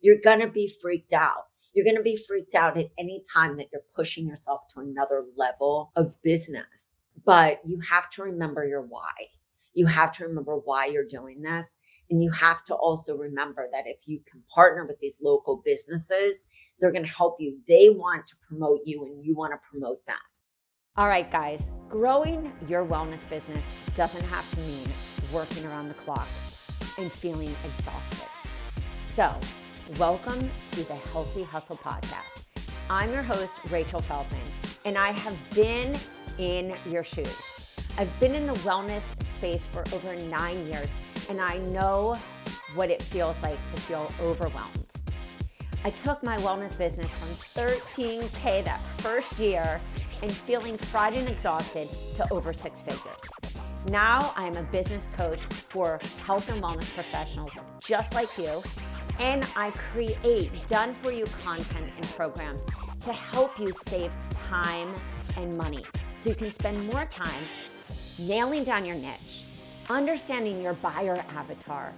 You're going to be freaked out. You're going to be freaked out at any time that you're pushing yourself to another level of business. But you have to remember your why. You have to remember why you're doing this. And you have to also remember that if you can partner with these local businesses, they're going to help you. They want to promote you and you want to promote them. All right, guys, growing your wellness business doesn't have to mean working around the clock and feeling exhausted. So, welcome to the Healthy Hustle Podcast. I'm your host, Rachel Feldman, and I have been in your shoes. I've been in the wellness space for over nine years, and I know what it feels like to feel overwhelmed. I took my wellness business from 13K that first year and feeling fried and exhausted to over six figures. Now I am a business coach for health and wellness professionals just like you, and I create done for you content and programs to help you save time and money so you can spend more time nailing down your niche, understanding your buyer avatar,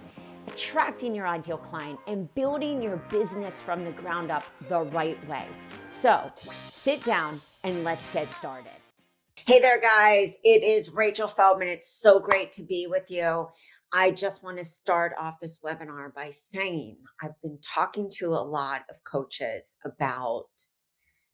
attracting your ideal client, and building your business from the ground up the right way. So sit down and let's get started. Hey there, guys. It is Rachel Feldman. It's so great to be with you. I just want to start off this webinar by saying I've been talking to a lot of coaches about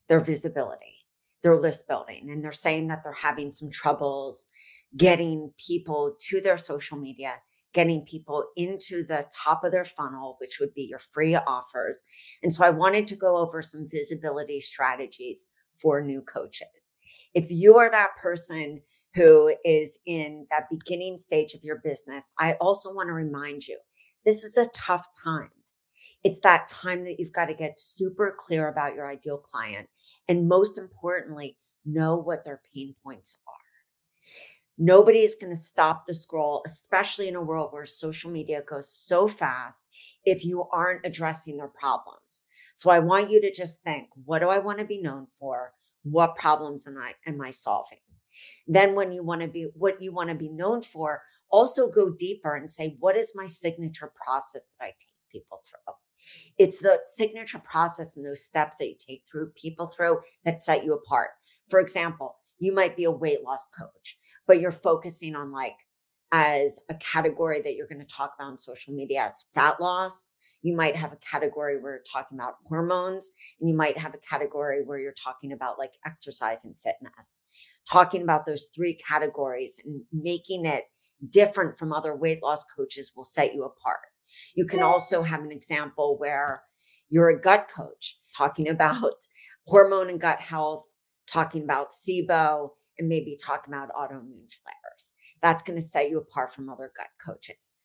their visibility, their list building, and they're saying that they're having some troubles getting people to their social media, getting people into the top of their funnel, which would be your free offers. And so I wanted to go over some visibility strategies for new coaches. If you are that person who is in that beginning stage of your business, I also want to remind you this is a tough time. It's that time that you've got to get super clear about your ideal client. And most importantly, know what their pain points are. Nobody is going to stop the scroll, especially in a world where social media goes so fast, if you aren't addressing their problems. So I want you to just think what do I want to be known for? What problems am I, am I solving? Then, when you want to be what you want to be known for, also go deeper and say, what is my signature process that I take people through? It's the signature process and those steps that you take through people through that set you apart. For example, you might be a weight loss coach, but you're focusing on like as a category that you're going to talk about on social media as fat loss. You might have a category where you're talking about hormones, and you might have a category where you're talking about like exercise and fitness. Talking about those three categories and making it different from other weight loss coaches will set you apart. You can also have an example where you're a gut coach talking mm-hmm. about hormone and gut health talking about SIBO, and maybe talking about autoimmune flares. That's going to set you apart from other gut coaches.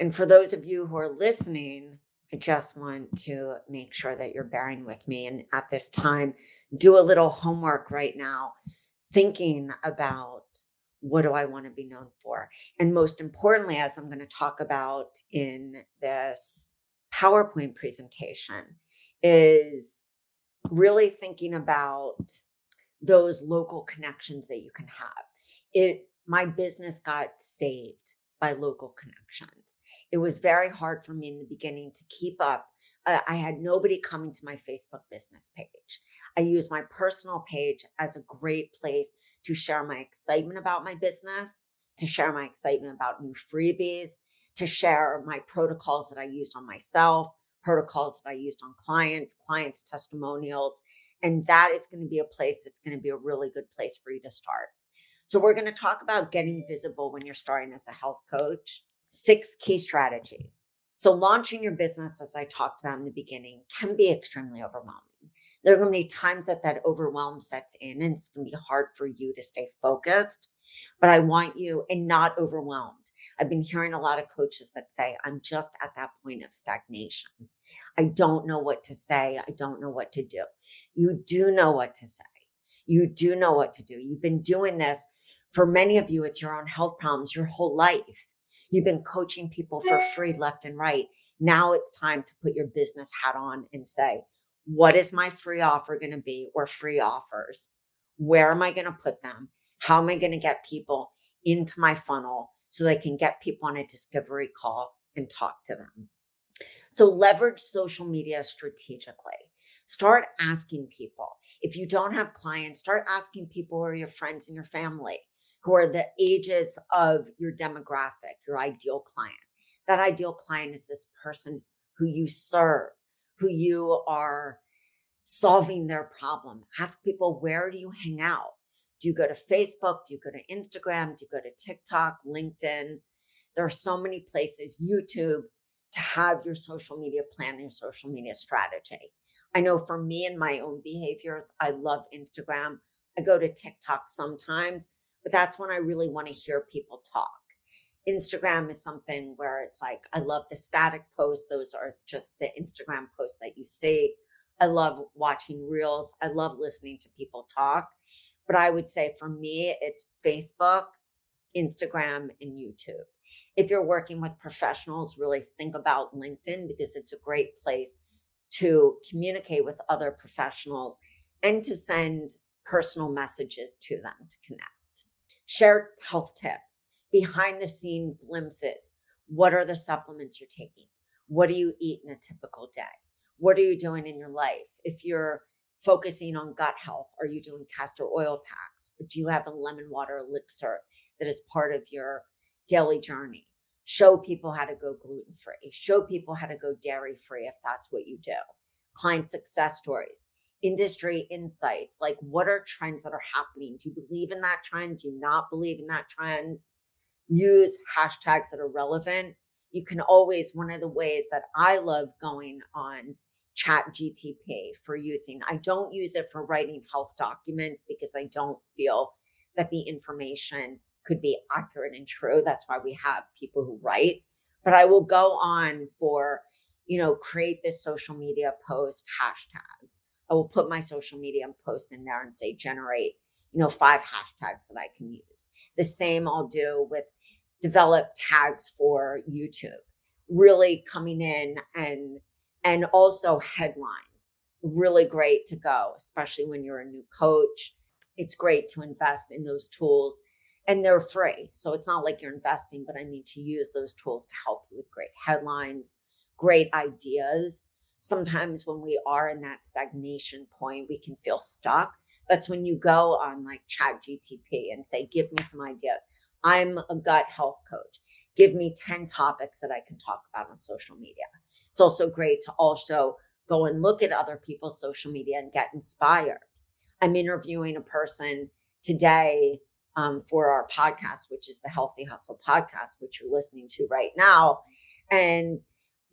And for those of you who are listening, I just want to make sure that you're bearing with me. And at this time, do a little homework right now, thinking about what do I want to be known for? And most importantly, as I'm going to talk about in this PowerPoint presentation, is really thinking about those local connections that you can have. It my business got saved by local connections. It was very hard for me in the beginning to keep up. Uh, I had nobody coming to my Facebook business page. I used my personal page as a great place to share my excitement about my business, to share my excitement about new freebies, to share my protocols that I used on myself, protocols that I used on clients, clients' testimonials, and that is going to be a place that's going to be a really good place for you to start. So, we're going to talk about getting visible when you're starting as a health coach, six key strategies. So, launching your business, as I talked about in the beginning, can be extremely overwhelming. There are going to be times that that overwhelm sets in, and it's going to be hard for you to stay focused. But I want you and not overwhelmed. I've been hearing a lot of coaches that say, I'm just at that point of stagnation. I don't know what to say. I don't know what to do. You do know what to say. You do know what to do. You've been doing this for many of you, it's your own health problems your whole life. You've been coaching people for mm. free left and right. Now it's time to put your business hat on and say, what is my free offer going to be or free offers? Where am I going to put them? How am I going to get people into my funnel so they can get people on a discovery call and talk to them? So leverage social media strategically. Start asking people. If you don't have clients, start asking people who are your friends and your family, who are the ages of your demographic, your ideal client. That ideal client is this person who you serve, who you are solving their problem. Ask people, where do you hang out? Do you go to Facebook? Do you go to Instagram? Do you go to TikTok, LinkedIn? There are so many places, YouTube, to have your social media plan, your social media strategy. I know for me and my own behaviors, I love Instagram. I go to TikTok sometimes, but that's when I really want to hear people talk. Instagram is something where it's like, I love the static posts. Those are just the Instagram posts that you see. I love watching reels. I love listening to people talk. But I would say for me, it's Facebook, Instagram, and YouTube. If you're working with professionals, really think about LinkedIn because it's a great place to communicate with other professionals and to send personal messages to them to connect. Share health tips, behind the scene glimpses. What are the supplements you're taking? What do you eat in a typical day? What are you doing in your life? If you're focusing on gut health, are you doing castor oil packs? Or do you have a lemon water elixir that is part of your daily journey? Show people how to go gluten free, show people how to go dairy free if that's what you do. Client success stories, industry insights like what are trends that are happening? Do you believe in that trend? Do you not believe in that trend? Use hashtags that are relevant. You can always, one of the ways that I love going on chat gtp for using i don't use it for writing health documents because i don't feel that the information could be accurate and true that's why we have people who write but i will go on for you know create this social media post hashtags i will put my social media post in there and say generate you know five hashtags that i can use the same i'll do with develop tags for youtube really coming in and and also headlines. Really great to go, especially when you're a new coach. It's great to invest in those tools and they're free. So it's not like you're investing, but I need to use those tools to help you with great headlines, great ideas. Sometimes when we are in that stagnation point, we can feel stuck. That's when you go on like chat GTP and say, give me some ideas. I'm a gut health coach give me 10 topics that I can talk about on social media. It's also great to also go and look at other people's social media and get inspired. I'm interviewing a person today um, for our podcast, which is the Healthy Hustle podcast, which you're listening to right now. And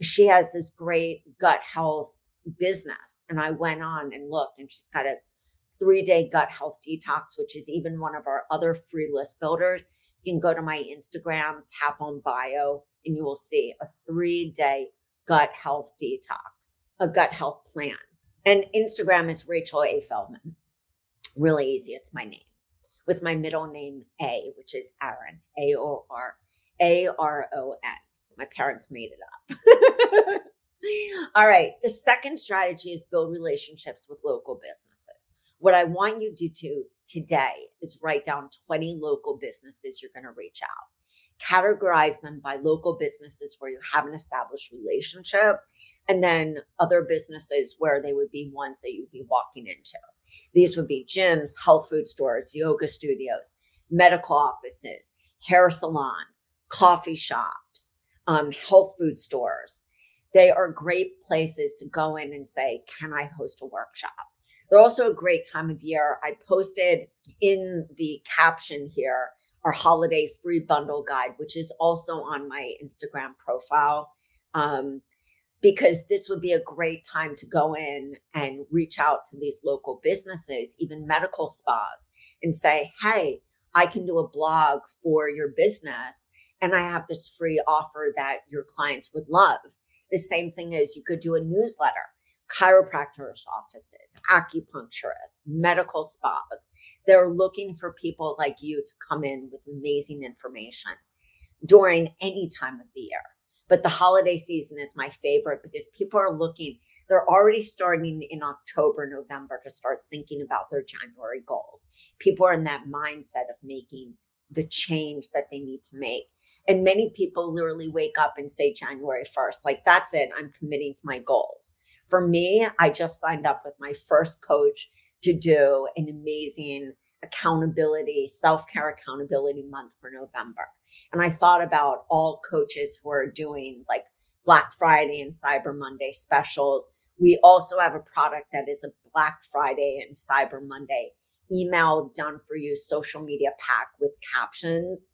she has this great gut health business. And I went on and looked, and she's got a three day gut health detox, which is even one of our other free list builders. You can go to my Instagram, tap on bio, and you will see a three day gut health detox, a gut health plan. And Instagram is Rachel A. Feldman. Really easy. It's my name with my middle name A, which is Aaron, A O R A R O N. My parents made it up. All right. The second strategy is build relationships with local businesses. What I want you to do today is write down 20 local businesses you're going to reach out. Categorize them by local businesses where you have an established relationship, and then other businesses where they would be ones that you'd be walking into. These would be gyms, health food stores, yoga studios, medical offices, hair salons, coffee shops, um, health food stores. They are great places to go in and say, Can I host a workshop? They're also a great time of year. I posted in the caption here our holiday free bundle guide, which is also on my Instagram profile. Um, because this would be a great time to go in and reach out to these local businesses, even medical spas, and say, Hey, I can do a blog for your business. And I have this free offer that your clients would love. The same thing is you could do a newsletter chiropractors' offices, acupuncturists, medical spas. They're looking for people like you to come in with amazing information during any time of the year. But the holiday season is my favorite because people are looking, they're already starting in October, November to start thinking about their January goals. People are in that mindset of making the change that they need to make. And many people literally wake up and say January 1st, like, that's it, I'm committing to my goals. For me, I just signed up with my first coach to do an amazing accountability, self care accountability month for November. And I thought about all coaches who are doing like Black Friday and Cyber Monday specials. We also have a product that is a Black Friday and Cyber Monday email done for you social media pack with captions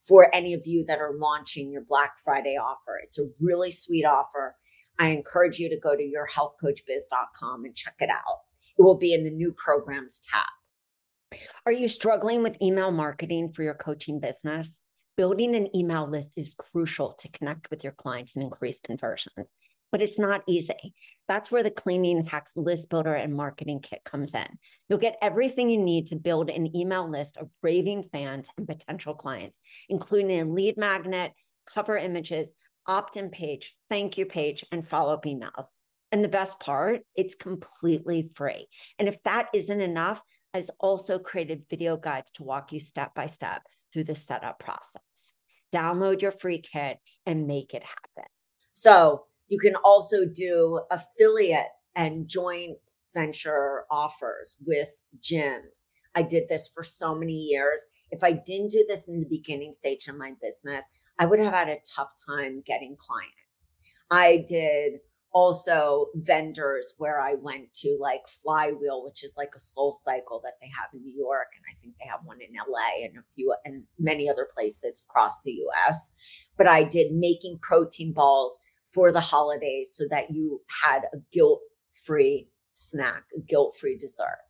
for any of you that are launching your Black Friday offer. It's a really sweet offer. I encourage you to go to yourhealthcoachbiz.com and check it out. It will be in the new programs tab. Are you struggling with email marketing for your coaching business? Building an email list is crucial to connect with your clients and increase conversions, but it's not easy. That's where the Clean Eating Hacks List Builder and Marketing Kit comes in. You'll get everything you need to build an email list of raving fans and potential clients, including a lead magnet, cover images, opt in page, thank you page, and follow up emails. And the best part, it's completely free. And if that isn't enough, I've also created video guides to walk you step by step through the setup process. Download your free kit and make it happen. So, you can also do affiliate and joint venture offers with gyms. I did this for so many years. If I didn't do this in the beginning stage of my business, I would have had a tough time getting clients. I did also vendors where I went to like Flywheel, which is like a soul cycle that they have in New York. And I think they have one in LA and a few and many other places across the US. But I did making protein balls for the holidays so that you had a guilt free snack, a guilt free dessert.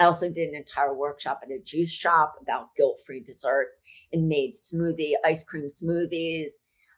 I also did an entire workshop at a juice shop about guilt free desserts and made smoothie, ice cream smoothies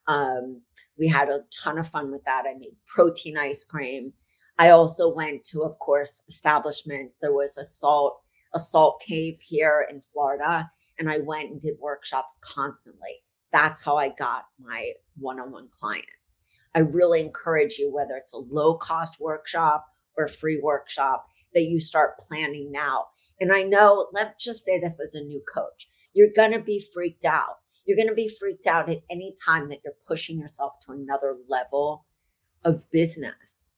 um, we had a ton of fun with that. I made protein ice cream. I also went to, of course, establishments. There was a salt a salt cave here in Florida, and I went and did workshops constantly. That's how I got my one-on-one clients. I really encourage you, whether it's a low cost workshop or free workshop, that you start planning now. And I know, let's just say this as a new coach, you're going to be freaked out you're going to be freaked out at any time that you're pushing yourself to another level of business.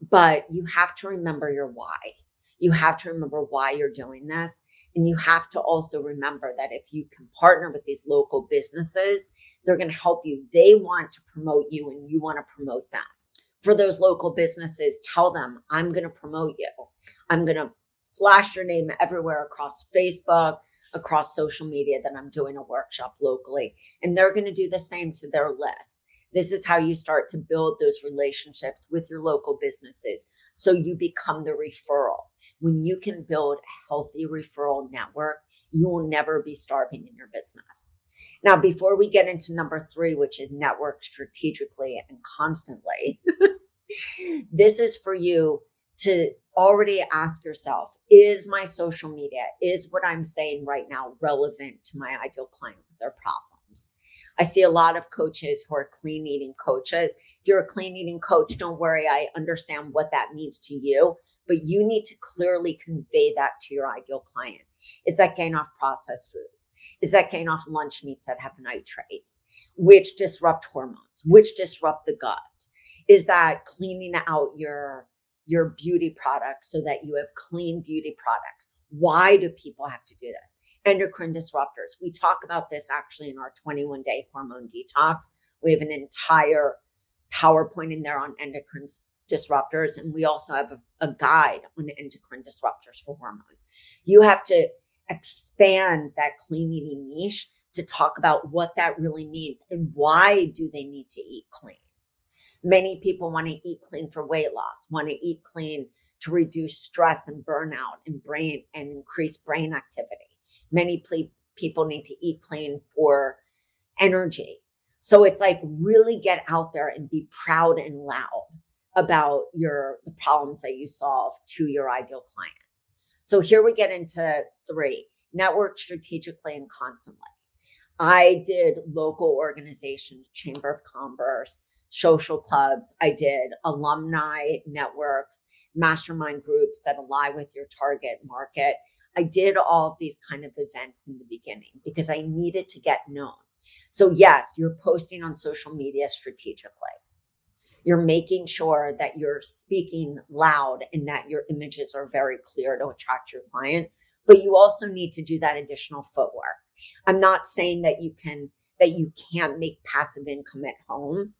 But you have to remember your why. You have to remember why you're doing this. And you have to also remember that if you can partner with these local businesses, they're going to help you. They want to promote you and you want to promote them. For those local businesses, tell them, I'm going to promote you. I'm going to flash your name everywhere across Facebook, across social media that I'm doing a workshop locally. And they're going to do the same to their list. This is how you start to build those relationships with your local businesses. So you become the referral. When you can build a healthy referral network, you will never be starving in your business. Now, before we get into number three, which is network strategically and constantly, this is for you to already ask yourself is my social media is what i'm saying right now relevant to my ideal client with their problems? I see a lot of coaches who are clean eating coaches. If you're a clean eating coach don't worry i understand what that means to you but you need to clearly convey that to your ideal client. Is that getting off processed foods is that getting off lunch meats that have nitrates which disrupt hormones which disrupt the gut is that cleaning out your your beauty products so that you have clean beauty products. Why do people have to do this? Endocrine disruptors. We talk about this actually in our 21 day hormone detox. We have an entire PowerPoint in there on endocrine disruptors. And we also have a, a guide on endocrine disruptors for hormones. You have to expand that clean eating niche to talk about what that really means and why do they need to eat clean Many people want to eat clean for weight loss, want to eat clean to reduce stress and burnout and brain and increase brain activity. Many ple- people need to eat clean for energy. So it's like really get out there and be proud and loud about your the problems that you solve to your ideal client. So here we get into three network strategically and constantly. I did local organizations, Chamber of Commerce, social clubs. I did alumni networks, mastermind groups that align with your target market. I did all of these kind of events in the beginning because I needed to get known. So, yes, you're posting on social media strategically. You're making sure that you're speaking loud and that your images are very clear to attract your client. But you also need to do that additional footwork. I'm not saying that you can that you can't make passive income at home,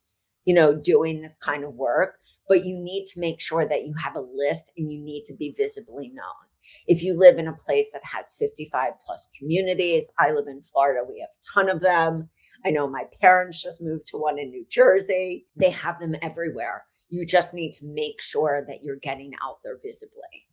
you know, doing this kind of work, but you need to make sure that you have a list and you need to be visibly known. If you live in a place that has 55 plus communities, I live in Florida, we have a ton of them. I know my parents just moved to one in New Jersey. They have them everywhere. You just need to make sure that you're getting out there visibly.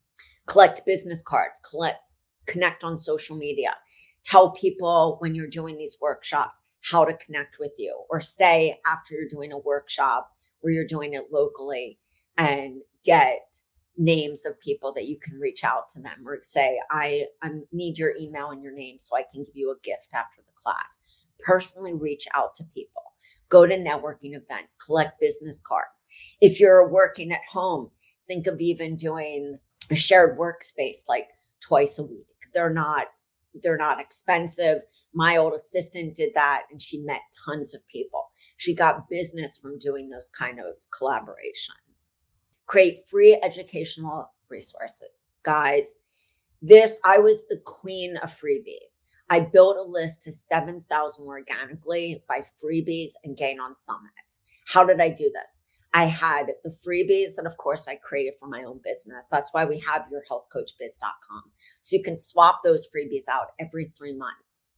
Collect business cards, collect connect on social media. Tell people when you're doing these workshops how to connect with you or stay after you're doing a workshop where you're doing it locally and get names of people that you can reach out to them or say i i need your email and your name so i can give you a gift after the class personally reach out to people go to networking events collect business cards if you're working at home think of even doing a shared workspace like twice a week they're not they're not expensive. My old assistant did that and she met tons of people. She got business from doing those kind of collaborations. Create free educational resources. Guys, this, I was the queen of freebies. I built a list to 7,000 organically by freebies and gain on summits. How did I do this? I had the freebies that, of course, I created for my own business. That's why we have your yourhealthcoachbiz.com. So you can swap those freebies out every three months.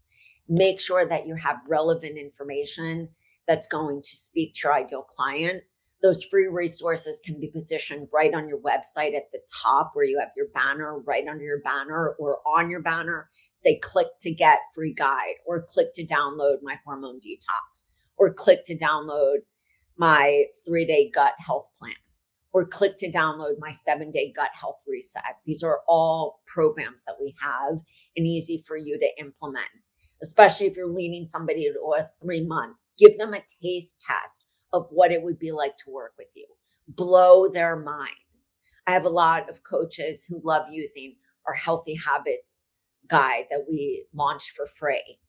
Make sure that you have relevant information that's going to speak to your ideal client. Those free resources can be positioned right on your website at the top where you have your banner, right under your banner, or on your banner. Say, click to get free guide, or click to download my hormone detox, or click to download my three day gut health plan or click to download my seven day gut health reset. These are all programs that we have and easy for you to implement, especially if you're leading somebody to a three month. Give them a taste test of what it would be like to work with you, blow their minds. I have a lot of coaches who love using our healthy habits guide that we launched for free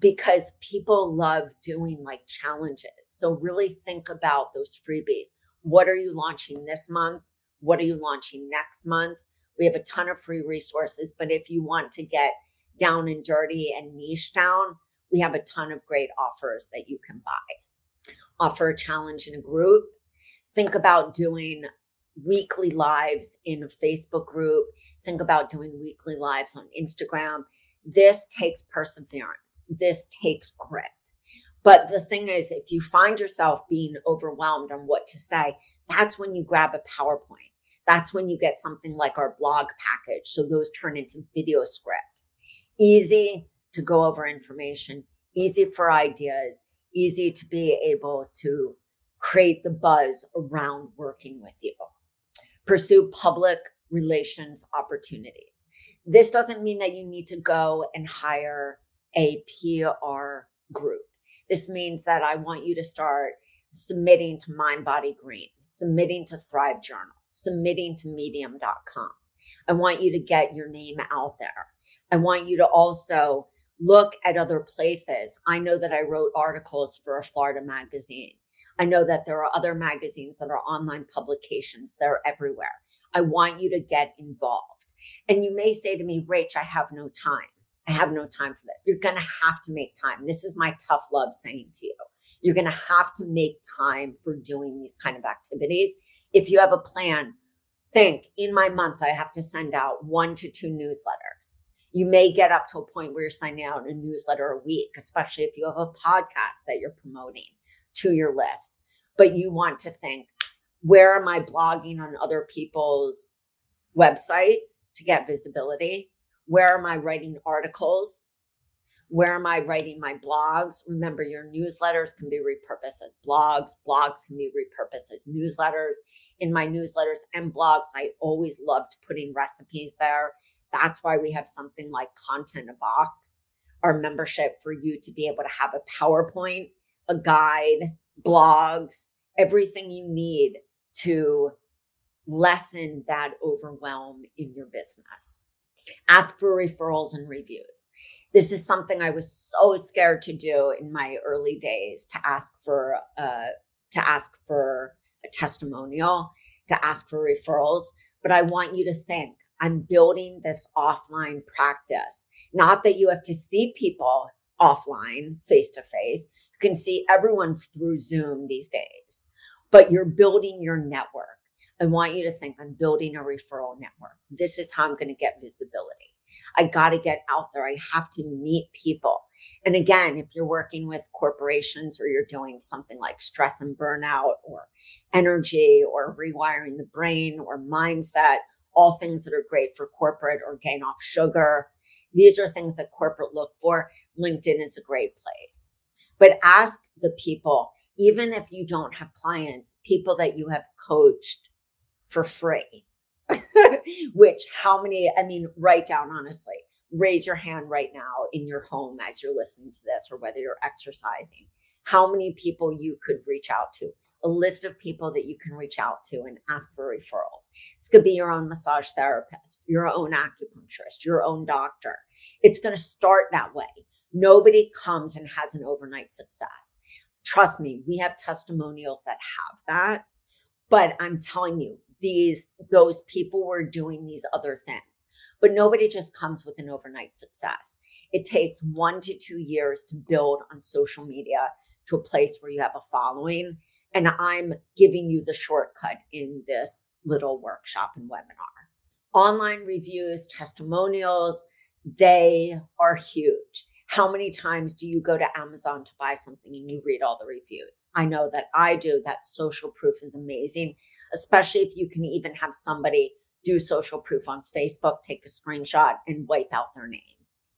because people love doing like challenges. So really think about those freebies. What are you launching this month? What are you launching next month? We have a ton of free resources, but if you want to get down and dirty and niche down, we have a ton of great offers that you can buy. Offer a challenge in a group. Think about doing weekly lives in a Facebook group. Think about doing weekly lives on Instagram. This takes perseverance. This takes grit. But the thing is, if you find yourself being overwhelmed on what to say, that's when you grab a PowerPoint. That's when you get something like our blog package. So those turn into video scripts. Easy to go over information, easy for ideas, easy to be able to create the buzz around working with you. Pursue public relations opportunities. This doesn't mean that you need to go and hire a PR group. This means that I want you to start submitting to Mind Body Green, submitting to Thrive Journal, submitting to medium.com. I want you to get your name out there. I want you to also look at other places. I know that I wrote articles for a Florida magazine. I know that there are other magazines that are online publications, they're everywhere. I want you to get involved. And you may say to me, Rach, I have no time. I have no time for this. You're going to have to make time. This is my tough love saying to you. You're going to have to make time for doing these kind of activities. If you have a plan, think in my month, I have to send out one to two newsletters. You may get up to a point where you're signing out a newsletter a week, especially if you have a podcast that you're promoting to your list. But you want to think, where am I blogging on other people's websites to get visibility? Where am I writing articles? Where am I writing my blogs? Remember, your newsletters can be repurposed as blogs. Blogs can be repurposed as newsletters. In my newsletters and blogs, I always loved putting recipes there. That's why we have something like Content a Box, our membership for you to be able to have a PowerPoint, a guide, blogs, everything you need to lessen that overwhelm in your business. Ask for referrals and reviews. This is something I was so scared to do in my early days to ask for uh, to ask for a testimonial, to ask for referrals. But I want you to think I'm building this offline practice. Not that you have to see people offline, face to face. You can see everyone through Zoom these days, but you're building your network. I want you to think I'm building a referral network. This is how I'm going to get visibility. I got to get out there. I have to meet people. And again, if you're working with corporations or you're doing something like stress and burnout or energy or rewiring the brain or mindset, all things that are great for corporate or gain off sugar, these are things that corporate look for. LinkedIn is a great place. But ask the people, even if you don't have clients, people that you have coached for free which how many, I mean, write down honestly, raise your hand right now in your home as you're listening to this or whether you're exercising, how many people you could reach out to, a list of people that you can reach out to and ask for referrals. This could be your own massage therapist, your own acupuncturist, your own doctor. It's going to start that way. Nobody comes and has an overnight success. Trust me, we have testimonials that have that. But I'm telling you, these those people were doing these other things but nobody just comes with an overnight success it takes one to two years to build on social media to a place where you have a following and i'm giving you the shortcut in this little workshop and webinar online reviews testimonials they are huge how many times do you go to Amazon to buy something and you read all the reviews? I know that I do. That social proof is amazing, especially if you can even have somebody do social proof on Facebook, take a screenshot and wipe out their name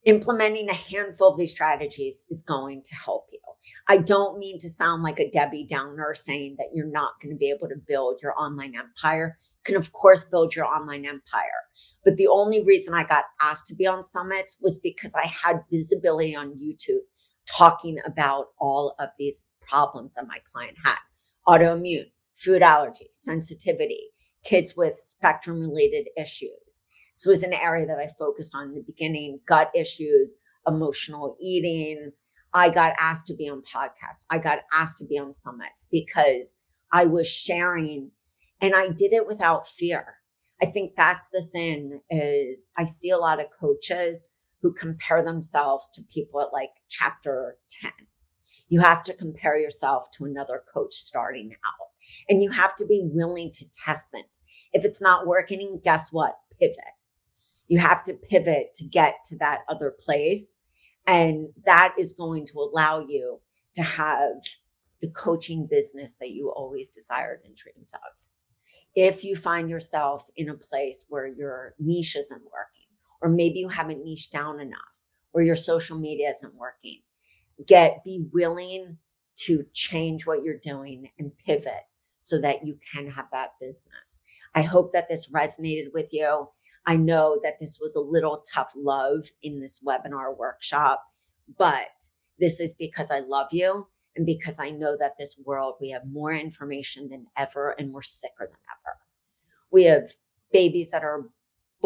implementing a handful of these strategies is going to help you. I don't mean to sound like a Debbie Downer saying that you're not going to be able to build your online empire. You can, of course, build your online empire. But the only reason I got asked to be on summits was because I had visibility on YouTube talking about all of these problems that my client had autoimmune, food allergy, sensitivity, kids with spectrum related issues so it was an area that I focused on in the beginning gut issues, emotional eating. I got asked to be on podcasts. I got asked to be on summits because I was sharing and I did it without fear. I think that's the thing is I see a lot of coaches who compare themselves to people at like chapter 10. You have to compare yourself to another coach starting out and you have to be willing to test things. If it's not working, guess what? Pivot you have to pivot to get to that other place. And that is going to allow you to have the coaching business that you always desired and dreamed of. If you find yourself in a place where your niche isn't working, or maybe you haven't niched down enough, or your social media isn't working, get be willing to change what you're doing and pivot so that you can have that business. I hope that this resonated with you. I know that this was a little tough love in this webinar workshop, but this is because I love you and because I know that this world, we have more information than ever and we're sicker than ever. We have babies that are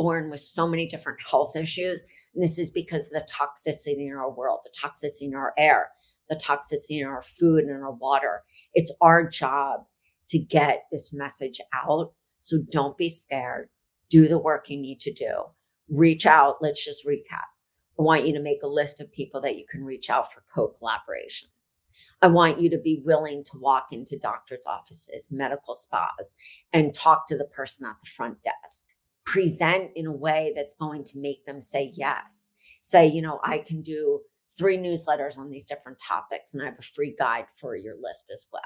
born with so many different health issues. And this is because of the toxicity in our world, the toxicity in our air, the toxicity in our food and our water. It's our job to get this message out. So don't be scared do the work you need to do. Reach out. Let's just recap. I want you to make a list of people that you can reach out for co collaborations. I want you to be willing to walk into doctor's offices, medical spas, and talk to the person at the front desk. Present in a way that's going to make them say yes. Say, you know, I can do three newsletters on these different topics, and I have a free guide for your list as well.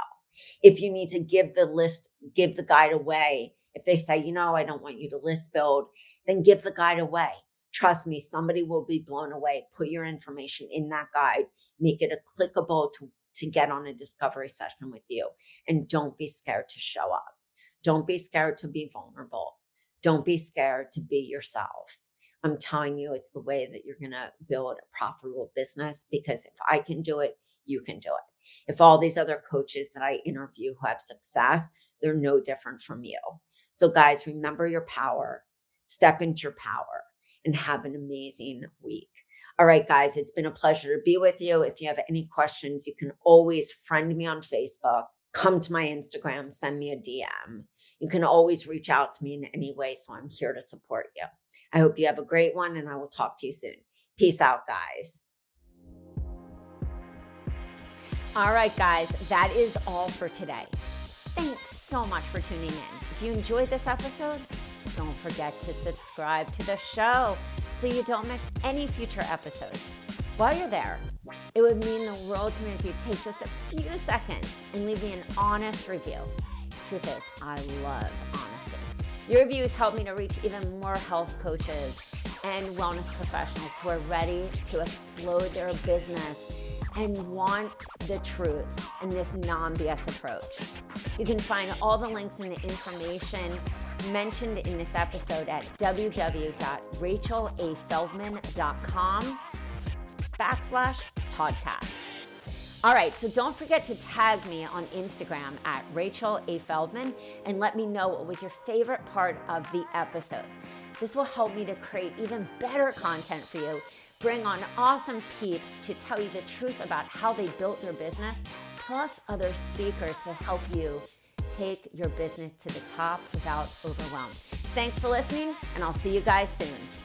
If you need to give the list, give the guide away if they say, you know, I don't want you to list build, then give the guide away. Trust me, somebody will be blown away. Put your information in that guide, make it a clickable to, to get on a discovery session with you. And don't be scared to show up. Don't be scared to be vulnerable. Don't be scared to be yourself. I'm telling you, it's the way that you're going to build a profitable business because if I can do it, you can do it. If all these other coaches that I interview who have success, they're no different from you. So, guys, remember your power, step into your power. and have an amazing week. All right, guys, it's been a pleasure to be with you. If you have any questions, you can always friend me on Facebook, come to my Instagram, send me a DM. You can always reach out to me in any way. So I'm here to support you. I hope you have a great one and I will talk to you soon. Peace out, guys. All right, guys, that is all for today. Thanks so much for tuning in. If you enjoyed this episode, don't forget to subscribe to the show so you don't miss any future episodes. While you're there, it would mean the world to me if you take just a few seconds and leave me an honest review. Truth is, I love honesty. Your reviews help me to reach even more health coaches and wellness professionals who are ready to explode their business and want the truth in this non BS approach. You can find all the links and the information mentioned in this episode at www.rachelafeldman.com backslash podcast. All right, so don't forget to tag me on Instagram at Rachel A. Feldman and let me know what was your favorite part of the episode. This will help me to create even better content for you, bring on awesome peeps to tell you the truth about how they built their business, plus other speakers to help you take your business to the top without overwhelm. Thanks for listening, and I'll see you guys soon.